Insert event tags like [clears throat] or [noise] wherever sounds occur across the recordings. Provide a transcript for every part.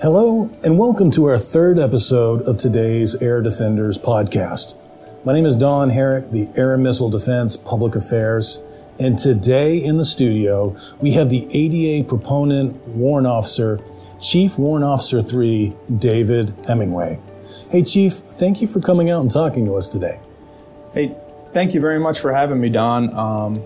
Hello, and welcome to our third episode of today's Air Defenders podcast. My name is Don Herrick, the Air and Missile Defense Public Affairs, and today in the studio we have the ADA proponent warrant officer, Chief Warrant Officer 3, David Hemingway. Hey, Chief, thank you for coming out and talking to us today. Hey, thank you very much for having me, Don. Um,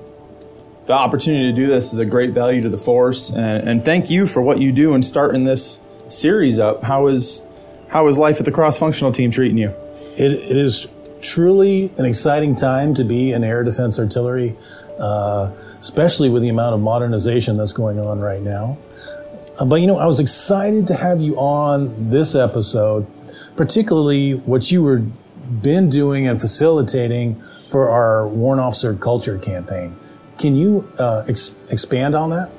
the opportunity to do this is a great value to the force, and, and thank you for what you do in starting this series up. How is how is life at the cross functional team treating you? It, it is truly an exciting time to be in air defense artillery, uh, especially with the amount of modernization that's going on right now. Uh, but you know, I was excited to have you on this episode, particularly what you were been doing and facilitating for our warrant officer culture campaign. Can you uh, ex- expand on that?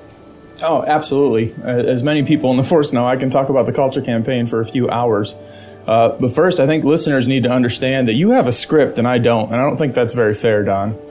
Oh, absolutely. As many people in the [laughs] force know, I can talk about the culture campaign for a few hours. Uh, but first, I think listeners need to understand that you have a script and I don't, and I don't think that's very fair, Don. [laughs]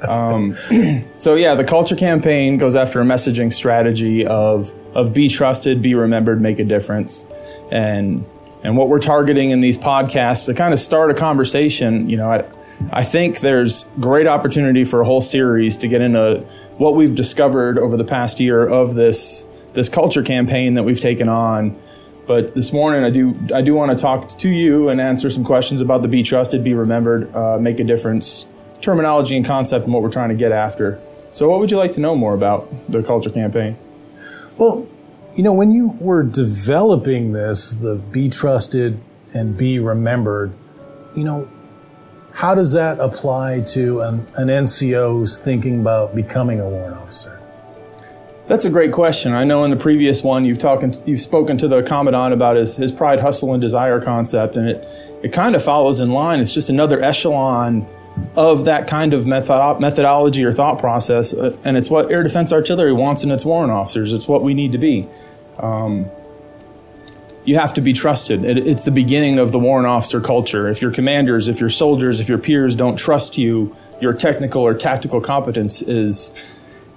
Um, [clears throat] so yeah, the culture campaign goes after a messaging strategy of of be trusted, be remembered, make a difference, and and what we're targeting in these podcasts to kind of start a conversation. You know, I, I think there's great opportunity for a whole series to get into what we've discovered over the past year of this this culture campaign that we've taken on. But this morning, I do I do want to talk to you and answer some questions about the be trusted, be remembered, uh, make a difference terminology and concept and what we're trying to get after. So, what would you like to know more about the culture campaign? Well, you know, when you were developing this, the be trusted and be remembered, you know, how does that apply to an, an NCO's thinking about becoming a warrant officer? That's a great question. I know in the previous one you've talked, you've spoken to the commandant about his, his pride, hustle, and desire concept, and it it kind of follows in line. It's just another echelon of that kind of method, methodology or thought process, uh, and it's what air defense artillery wants in its warrant officers. It's what we need to be. Um, you have to be trusted. It, it's the beginning of the warrant officer culture. If your commanders, if your soldiers, if your peers don't trust you, your technical or tactical competence is.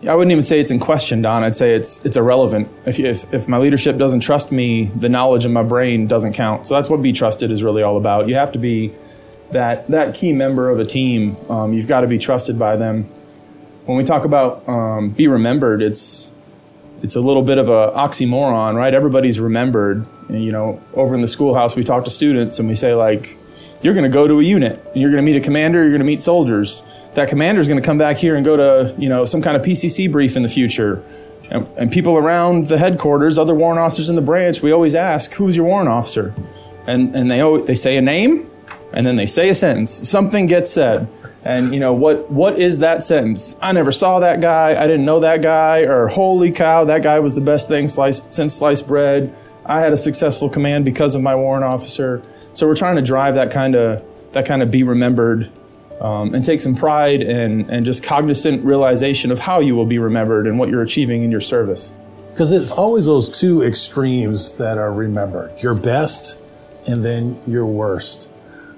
I wouldn't even say it's in question, Don. I'd say it's it's irrelevant. If, if, if my leadership doesn't trust me, the knowledge in my brain doesn't count. So that's what be trusted is really all about. You have to be that that key member of a team. Um, you've got to be trusted by them. When we talk about um, be remembered, it's it's a little bit of a oxymoron, right? Everybody's remembered. And, you know, over in the schoolhouse, we talk to students and we say like, you're going to go to a unit. And you're going to meet a commander. You're going to meet soldiers. That commander is going to come back here and go to you know some kind of PCC brief in the future. And, and people around the headquarters, other warrant officers in the branch, we always ask, "Who's your warrant officer?" And and they they say a name, and then they say a sentence. Something gets said. And you know what? What is that sentence? I never saw that guy. I didn't know that guy. Or holy cow, that guy was the best thing sliced, since sliced bread. I had a successful command because of my warrant officer. So we're trying to drive that kind of that kind of be remembered, um, and take some pride and and just cognizant realization of how you will be remembered and what you're achieving in your service. Because it's always those two extremes that are remembered: your best, and then your worst.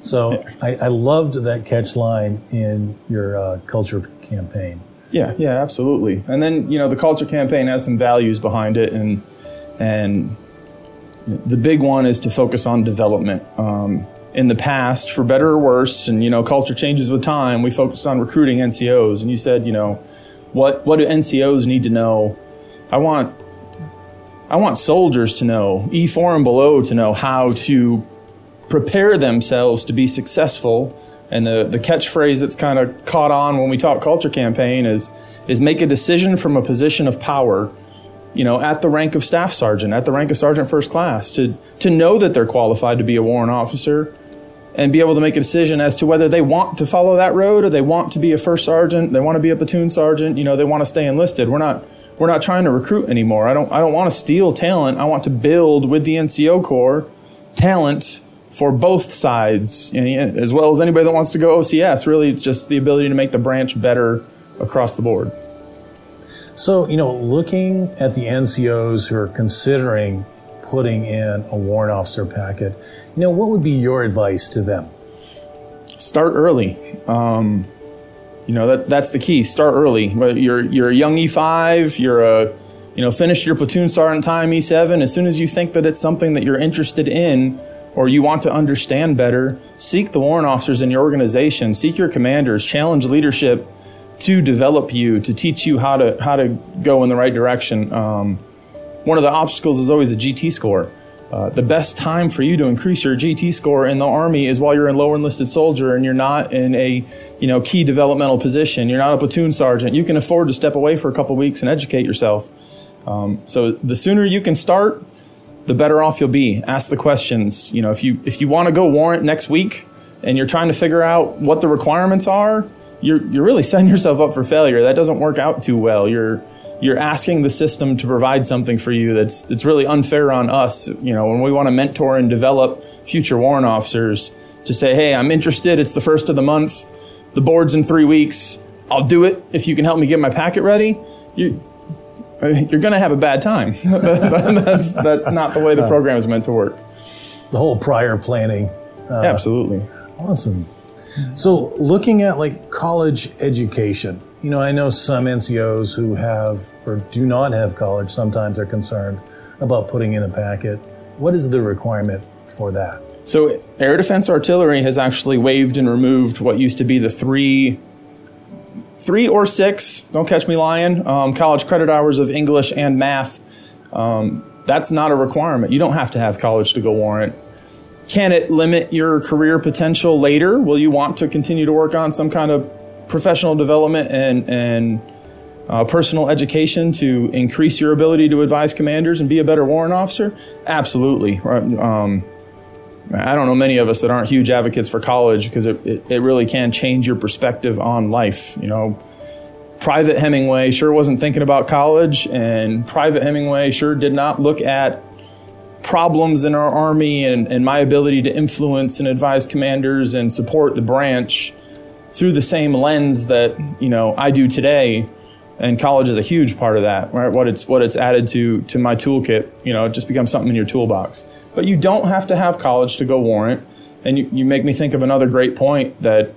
So I, I loved that catch line in your uh, culture campaign. Yeah, yeah, absolutely. And then you know the culture campaign has some values behind it, and and the big one is to focus on development. Um, in the past, for better or worse, and you know culture changes with time, we focused on recruiting NCOs. And you said, you know, what what do NCOs need to know? I want I want soldiers to know, E4 and below to know how to prepare themselves to be successful. And the, the catchphrase that's kind of caught on when we talk culture campaign is, is make a decision from a position of power, you know, at the rank of staff sergeant, at the rank of sergeant first class, to, to know that they're qualified to be a warrant officer and be able to make a decision as to whether they want to follow that road or they want to be a first sergeant, they want to be a platoon sergeant, you know, they want to stay enlisted. We're not we're not trying to recruit anymore. I don't I don't want to steal talent. I want to build with the NCO Corps talent for both sides, as well as anybody that wants to go OCS. Really, it's just the ability to make the branch better across the board. So, you know, looking at the NCOs who are considering putting in a warrant officer packet, you know, what would be your advice to them? Start early. Um, you know that that's the key. Start early. You're you're a young E5. You're a you know, finished your platoon sergeant time E7, as soon as you think that it's something that you're interested in or you want to understand better, seek the warrant officers in your organization, seek your commanders, challenge leadership to develop you, to teach you how to how to go in the right direction. Um, one of the obstacles is always a GT score. Uh, the best time for you to increase your GT score in the Army is while you're a lower enlisted soldier and you're not in a you know key developmental position. You're not a platoon sergeant. You can afford to step away for a couple weeks and educate yourself. Um, so the sooner you can start, the better off you'll be. Ask the questions. You know, if you if you want to go warrant next week and you're trying to figure out what the requirements are, you're you're really [laughs] setting yourself up for failure. That doesn't work out too well. You're you're asking the system to provide something for you that's that's really unfair on us. You know, when we want to mentor and develop future warrant officers, to say, hey, I'm interested. It's the first of the month. The board's in three weeks. I'll do it if you can help me get my packet ready. You, [laughs] you're going to have a bad time. [laughs] that's, that's not the way the program is meant to work. The whole prior planning. Uh, Absolutely. Awesome. So, looking at like college education, you know, I know some NCOs who have or do not have college sometimes are concerned about putting in a packet. What is the requirement for that? So, Air Defense Artillery has actually waived and removed what used to be the three three or six, don't catch me lying, um, college credit hours of English and math. Um, that's not a requirement. You don't have to have college to go warrant. Can it limit your career potential later? Will you want to continue to work on some kind of professional development and, and uh, personal education to increase your ability to advise commanders and be a better warrant officer? Absolutely. Um, I don't know many of us that aren't huge advocates for college because it, it, it, really can change your perspective on life. You know, Private Hemingway sure wasn't thinking about college, and Private Hemingway sure did not look at problems in our Army and, and my ability to influence and advise commanders and support the branch through the same lens that, you know, I do today. And college is a huge part of that, right? What it's what it's added to to my toolkit, you know, it just becomes something in your toolbox. But you don't have to have college to go warrant. And you, you make me think of another great point that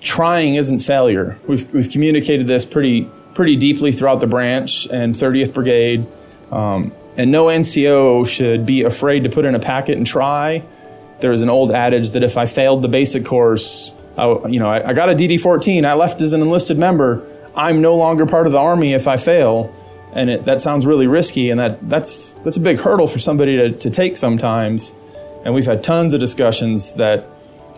trying isn't failure. We've, we've communicated this pretty, pretty deeply throughout the branch and 30th Brigade. Um, and no NCO should be afraid to put in a packet and try. There's an old adage that if I failed the basic course, I, you know, I, I got a DD 14, I left as an enlisted member. I'm no longer part of the Army if I fail and it, that sounds really risky, and that, that's that's a big hurdle for somebody to, to take sometimes. And we've had tons of discussions that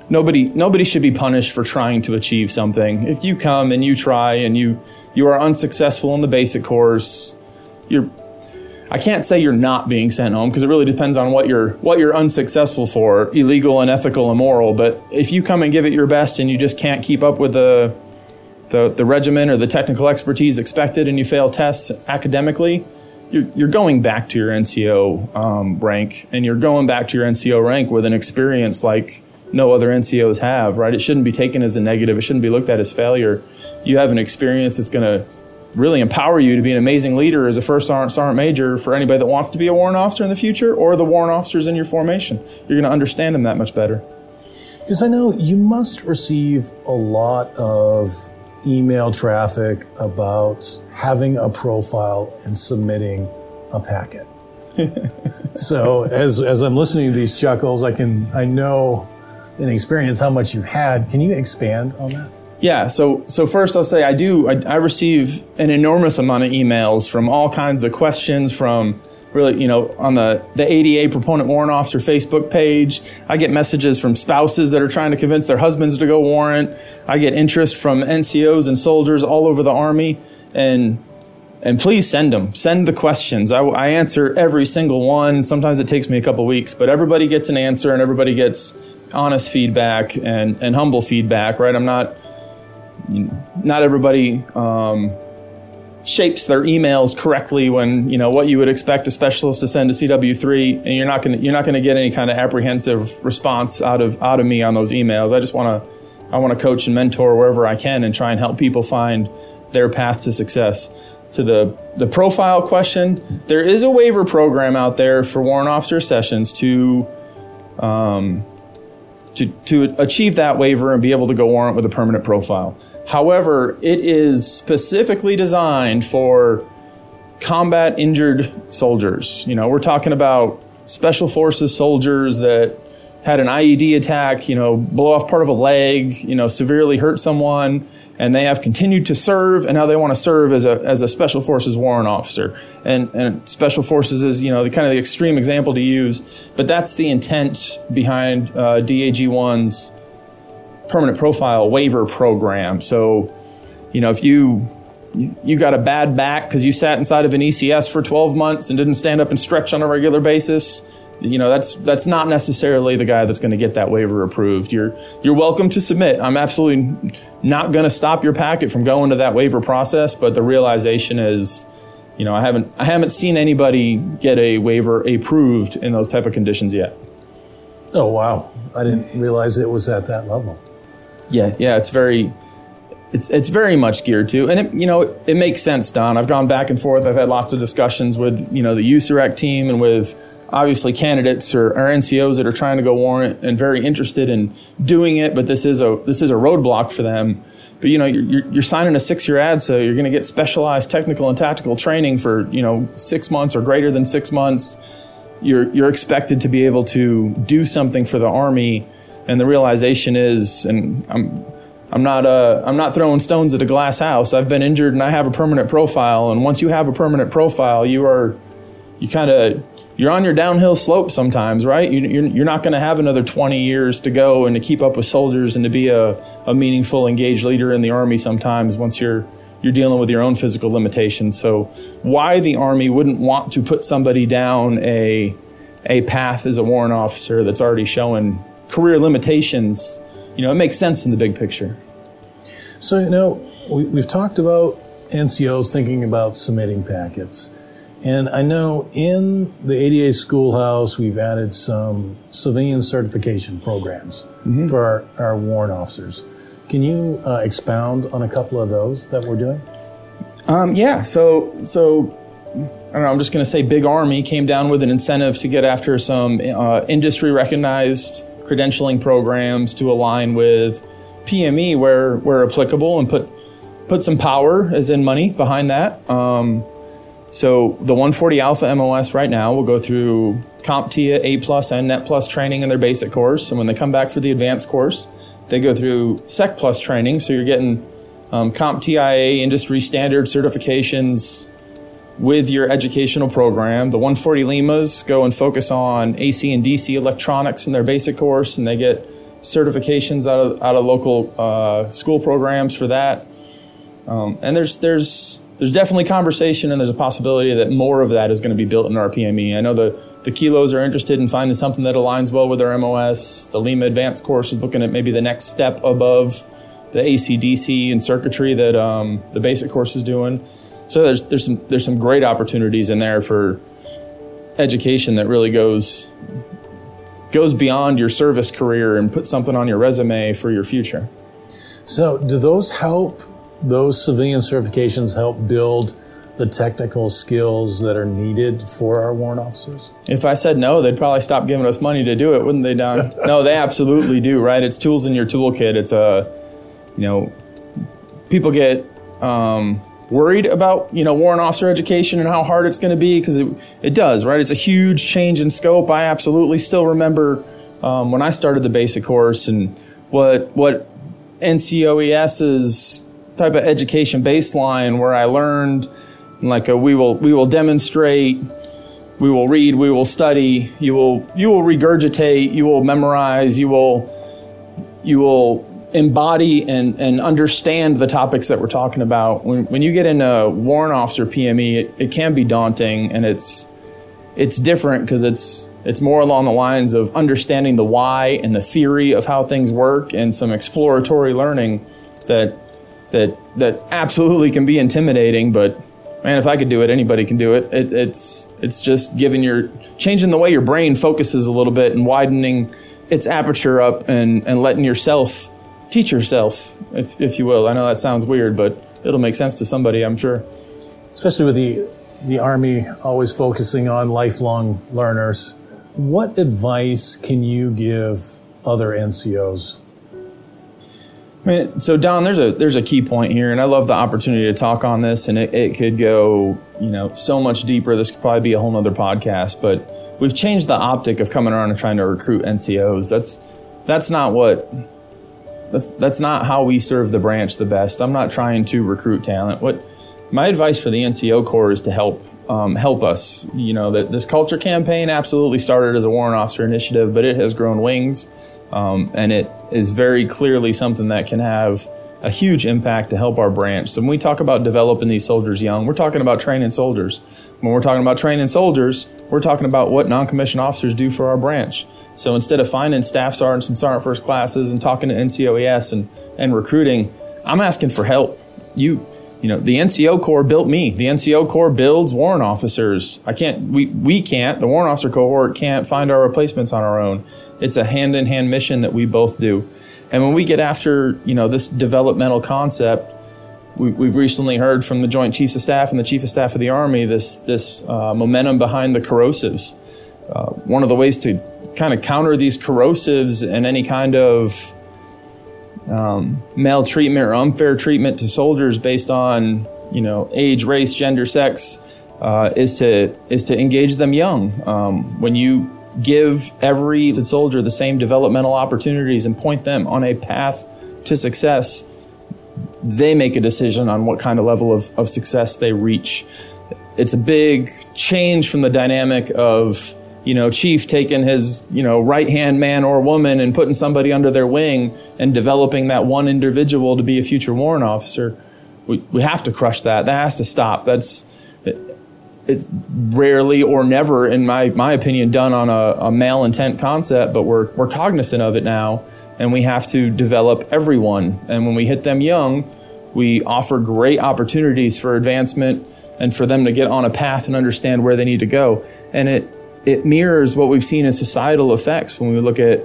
nobody nobody should be punished for trying to achieve something. If you come and you try and you you are unsuccessful in the basic course, you're I can't say you're not being sent home because it really depends on what you're what you're unsuccessful for, illegal, unethical, immoral. But if you come and give it your best and you just can't keep up with the the, the regimen or the technical expertise expected and you fail tests academically, you're, you're going back to your NCO um, rank and you're going back to your NCO rank with an experience like no other NCOs have, right? It shouldn't be taken as a negative. It shouldn't be looked at as failure. You have an experience that's going to really empower you to be an amazing leader as a first sergeant, sergeant major for anybody that wants to be a warrant officer in the future or the warrant officers in your formation. You're going to understand them that much better. Because I know you must receive a lot of email traffic about having a profile and submitting a packet. [laughs] so as as I'm listening to these chuckles, I can I know in experience how much you've had. Can you expand on that? Yeah. So so first I'll say I do I, I receive an enormous amount of emails from all kinds of questions from really, you know, on the, the ADA proponent warrant officer Facebook page. I get messages from spouses that are trying to convince their husbands to go warrant. I get interest from NCOs and soldiers all over the Army. And and please send them. Send the questions. I, I answer every single one. Sometimes it takes me a couple weeks, but everybody gets an answer and everybody gets honest feedback and, and humble feedback, right? I'm not, not everybody, um, shapes their emails correctly when you know what you would expect a specialist to send to CW3 and you're not to you're not to get any kind of apprehensive response out of out of me on those emails. I just want to I want to coach and mentor wherever I can and try and help people find their path to success. To the the profile question, there is a waiver program out there for warrant officer accessions to um, to to achieve that waiver and be able to go warrant with a permanent profile. However, it is specifically designed for combat injured soldiers. You know, we're talking about special forces soldiers that had an IED attack, you know, blow off part of a leg, you know, severely hurt someone, and they have continued to serve, and now they want to serve as a as a special forces warrant officer. And and special forces is you know the kind of the extreme example to use, but that's the intent behind uh, DAG one's permanent profile waiver program. So, you know, if you you got a bad back because you sat inside of an ECS for 12 months and didn't stand up and stretch on a regular basis, you know that's that's not necessarily the guy that's going to get that waiver approved. You're you're welcome to submit. I'm absolutely not going to stop your packet from going to that waiver process, but the realization is, you know, I haven't I haven't seen anybody get a waiver approved in those type of conditions yet. Oh wow, I didn't realize it was at that level. Yeah, yeah, it's very it's it's very much geared to, and it, you know it, it, makes sense, Don. I've gone back and forth. I've had lots of discussions with you know the USAREC team and with obviously candidates or, or, NCOs that are trying to go warrant and very interested in doing it, but this is a this is a roadblock for them. But you know you're, you're signing a six year ad, so you're going to get specialized technical and tactical training for you know six months or greater than six months. You're you're expected to be able to do something for the army, and the realization is, and I'm I'm not uh, I'm not throwing stones at a glass house. I've been injured and I have a permanent profile. And once you have a permanent profile, you are you kind of you're on your downhill slope sometimes, right? You, are not going to have another 20 years to go and to keep up with soldiers and to be a, a meaningful, engaged leader in the army. Sometimes once you're you're dealing with your own physical limitations. So why the army wouldn't want to put somebody down a a path as a warrant officer that's already showing career limitations you know, it makes sense in the big picture. So, you know, we, we've talked about NCOs thinking about submitting packets. And I know in the ADA schoolhouse, we've added some civilian certification programs mm-hmm. for our, our warrant officers. Can you uh, expound on a couple of those that we're doing? Um, yeah. So, so I don't know. I'm just going to say, Big Army came down with an incentive to get after some uh, industry recognized credentialing programs to align with PME where where applicable and put put some power, as in money, behind that. Um, so the 140 Alpha MOS right now will go through CompTIA A plus and Net plus training in their basic course, and when they come back for the advanced course, they go through Sec plus training. So you're getting um, CompTIA industry standard certifications with your educational program. The 140 Limas go and focus on AC and DC electronics in their basic course, and they get certifications out of out of local uh, school programs for that. Um, and there's there's there's definitely conversation, and there's a possibility that more of that is going to be built in our PME. I know the the kilos are interested in finding something that aligns well with their MOS. The Lima Advanced course is looking at maybe the next step above the AC/DC and circuitry that um, the basic course is doing. So there's there's some there's some great opportunities in there for education that really goes goes beyond your service career and puts something on your resume for your future. So do those help those civilian certifications help build the technical skills that are needed for our warrant officers? If I said no, they'd probably stop giving us money to do it, wouldn't they, Don? [laughs] no, they absolutely do, right? It's tools in your toolkit. It's a, you know, people get um, worried about you know warrant officer education and how hard it's going to be because it, it does right? It's a huge change in scope. I absolutely still remember um, when i started the basic course and what what ncoes's type of education baseline where i learned like a, we will we will demonstrate we will read we will study you will you will regurgitate you will memorize you will you will embody and, and understand the topics that we're talking about. When, when you get into warrant officer PME, it, it can be daunting and it's it's different because it's it's more along the lines of understanding the why and the theory of how things work and some exploratory learning that that that absolutely can be intimidating, but man, if I could do it, anybody can do it. it it's it's just giving your changing the way your brain focuses a little bit and widening its aperture up and, and letting yourself teach yourself, if, if you will. I know that sounds weird, but it'll make sense to somebody, I'm sure. Especially with the the Army always focusing on lifelong learners. What advice can you give other NCOs? I mean, so Don, there's a there's a key point here, and I love the opportunity to talk on this, and it, it could go, you know, so much deeper. This could probably be a whole nother podcast, but we've changed the optic of coming around and trying to recruit NCOs. That's that's not what that's that's not how we serve the branch the best. I'm not trying to recruit talent. What my advice for the NCO Corps is to help um, help us. You know that this culture campaign absolutely started as a warrant officer initiative, but it has grown wings, um, and it is very clearly something that can have a huge impact to help our branch. So when we talk about developing these soldiers young, we're talking about training soldiers. When we're talking about training soldiers, we're talking about what non-commissioned officers do for our branch. So instead of finding staff sergeants and sergeant first classes and talking to NCOES and, and recruiting, I'm asking for help. You you know, the NCO Corps built me. The NCO Corps builds warrant officers. I can't, we, we can't, the warrant officer cohort can't find our replacements on our own. It's a hand in hand mission that we both do. And when we get after, you know, this developmental concept, we, we've recently heard from the Joint Chiefs of Staff and the Chief of Staff of the Army this, this uh, momentum behind the corrosives. Uh, one of the ways to kind of counter these corrosives and any kind of um, maltreatment or unfair treatment to soldiers based on you know age, race, gender, sex uh, is to is to engage them young. Um, when you give every soldier the same developmental opportunities and point them on a path to success, they make a decision on what kind of level of, of success they reach. It's a big change from the dynamic of you know, chief taking his, you know, right hand man or woman and putting somebody under their wing and developing that one individual to be a future warrant officer. We, we have to crush that. That has to stop. That's, it, it's rarely or never, in my, my opinion, done on a, a male intent concept, but we're, we're cognizant of it now and we have to develop everyone. And when we hit them young, we offer great opportunities for advancement and for them to get on a path and understand where they need to go. And it, it mirrors what we've seen as societal effects when we look at,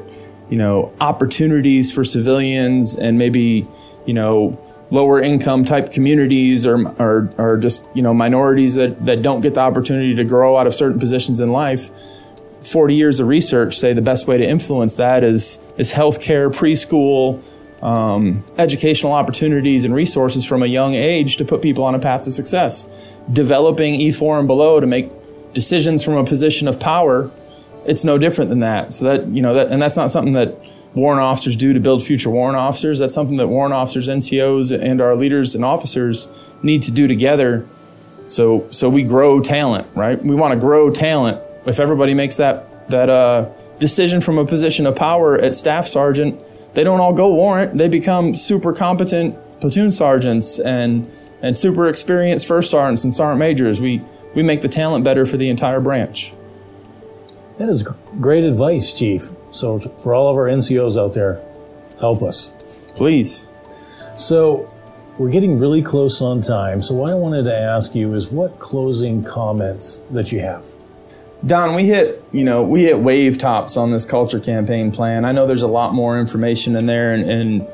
you know, opportunities for civilians and maybe, you know, lower income type communities or, or, or just, you know, minorities that, that don't get the opportunity to grow out of certain positions in life. 40 years of research say the best way to influence that is, is healthcare, preschool, um, educational opportunities and resources from a young age to put people on a path to success. Developing E4 and below to make decisions from a position of power, it's no different than that. So that, you know, that, and that's not something that warrant officers do to build future warrant officers. That's something that warrant officers, NCOs, and our leaders and officers need to do together. So, so we grow talent, right? We want to grow talent. If everybody makes that, that, uh, decision from a position of power at staff sergeant, they don't all go warrant. They become super competent platoon sergeants and, and super experienced first sergeants and sergeant majors. We, we make the talent better for the entire branch. That is great advice, Chief. So, for all of our NCOs out there, help us. Please. So, we're getting really close on time. So, what I wanted to ask you is what closing comments that you have? Don, we hit, you know, we hit wave tops on this culture campaign plan. I know there's a lot more information in there and, and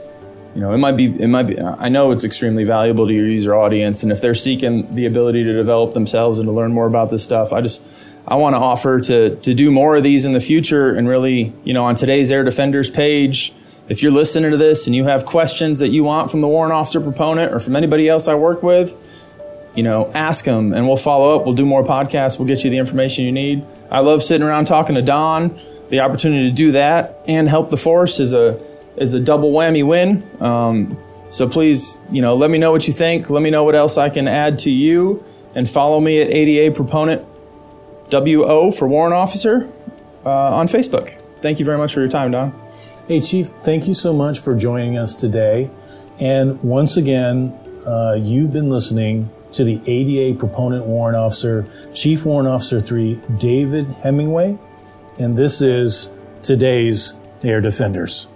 you know, it might be, it might be, I know it's extremely valuable to your user audience. And if they're seeking the ability to develop themselves and to learn more about this stuff, I just, I want to offer to, to do more of these in the future and really, you know, on today's Air Defenders page, if you're listening to this and you have questions that you want from the warrant officer proponent or from anybody else I work with, you know, ask them and we'll follow up. We'll do more podcasts. We'll get you the information you need. I love sitting around talking to Don. The opportunity to do that and help the force is a, is a double whammy win. Um, so please, you know, let me know what you think. Let me know what else I can add to you, and follow me at ADA Proponent WO for Warrant Officer uh, on Facebook. Thank you very much for your time, Don. Hey, Chief, thank you so much for joining us today. And once again, uh, you've been listening to the ADA Proponent Warrant Officer, Chief Warrant Officer 3, David Hemingway. And this is today's Air Defenders.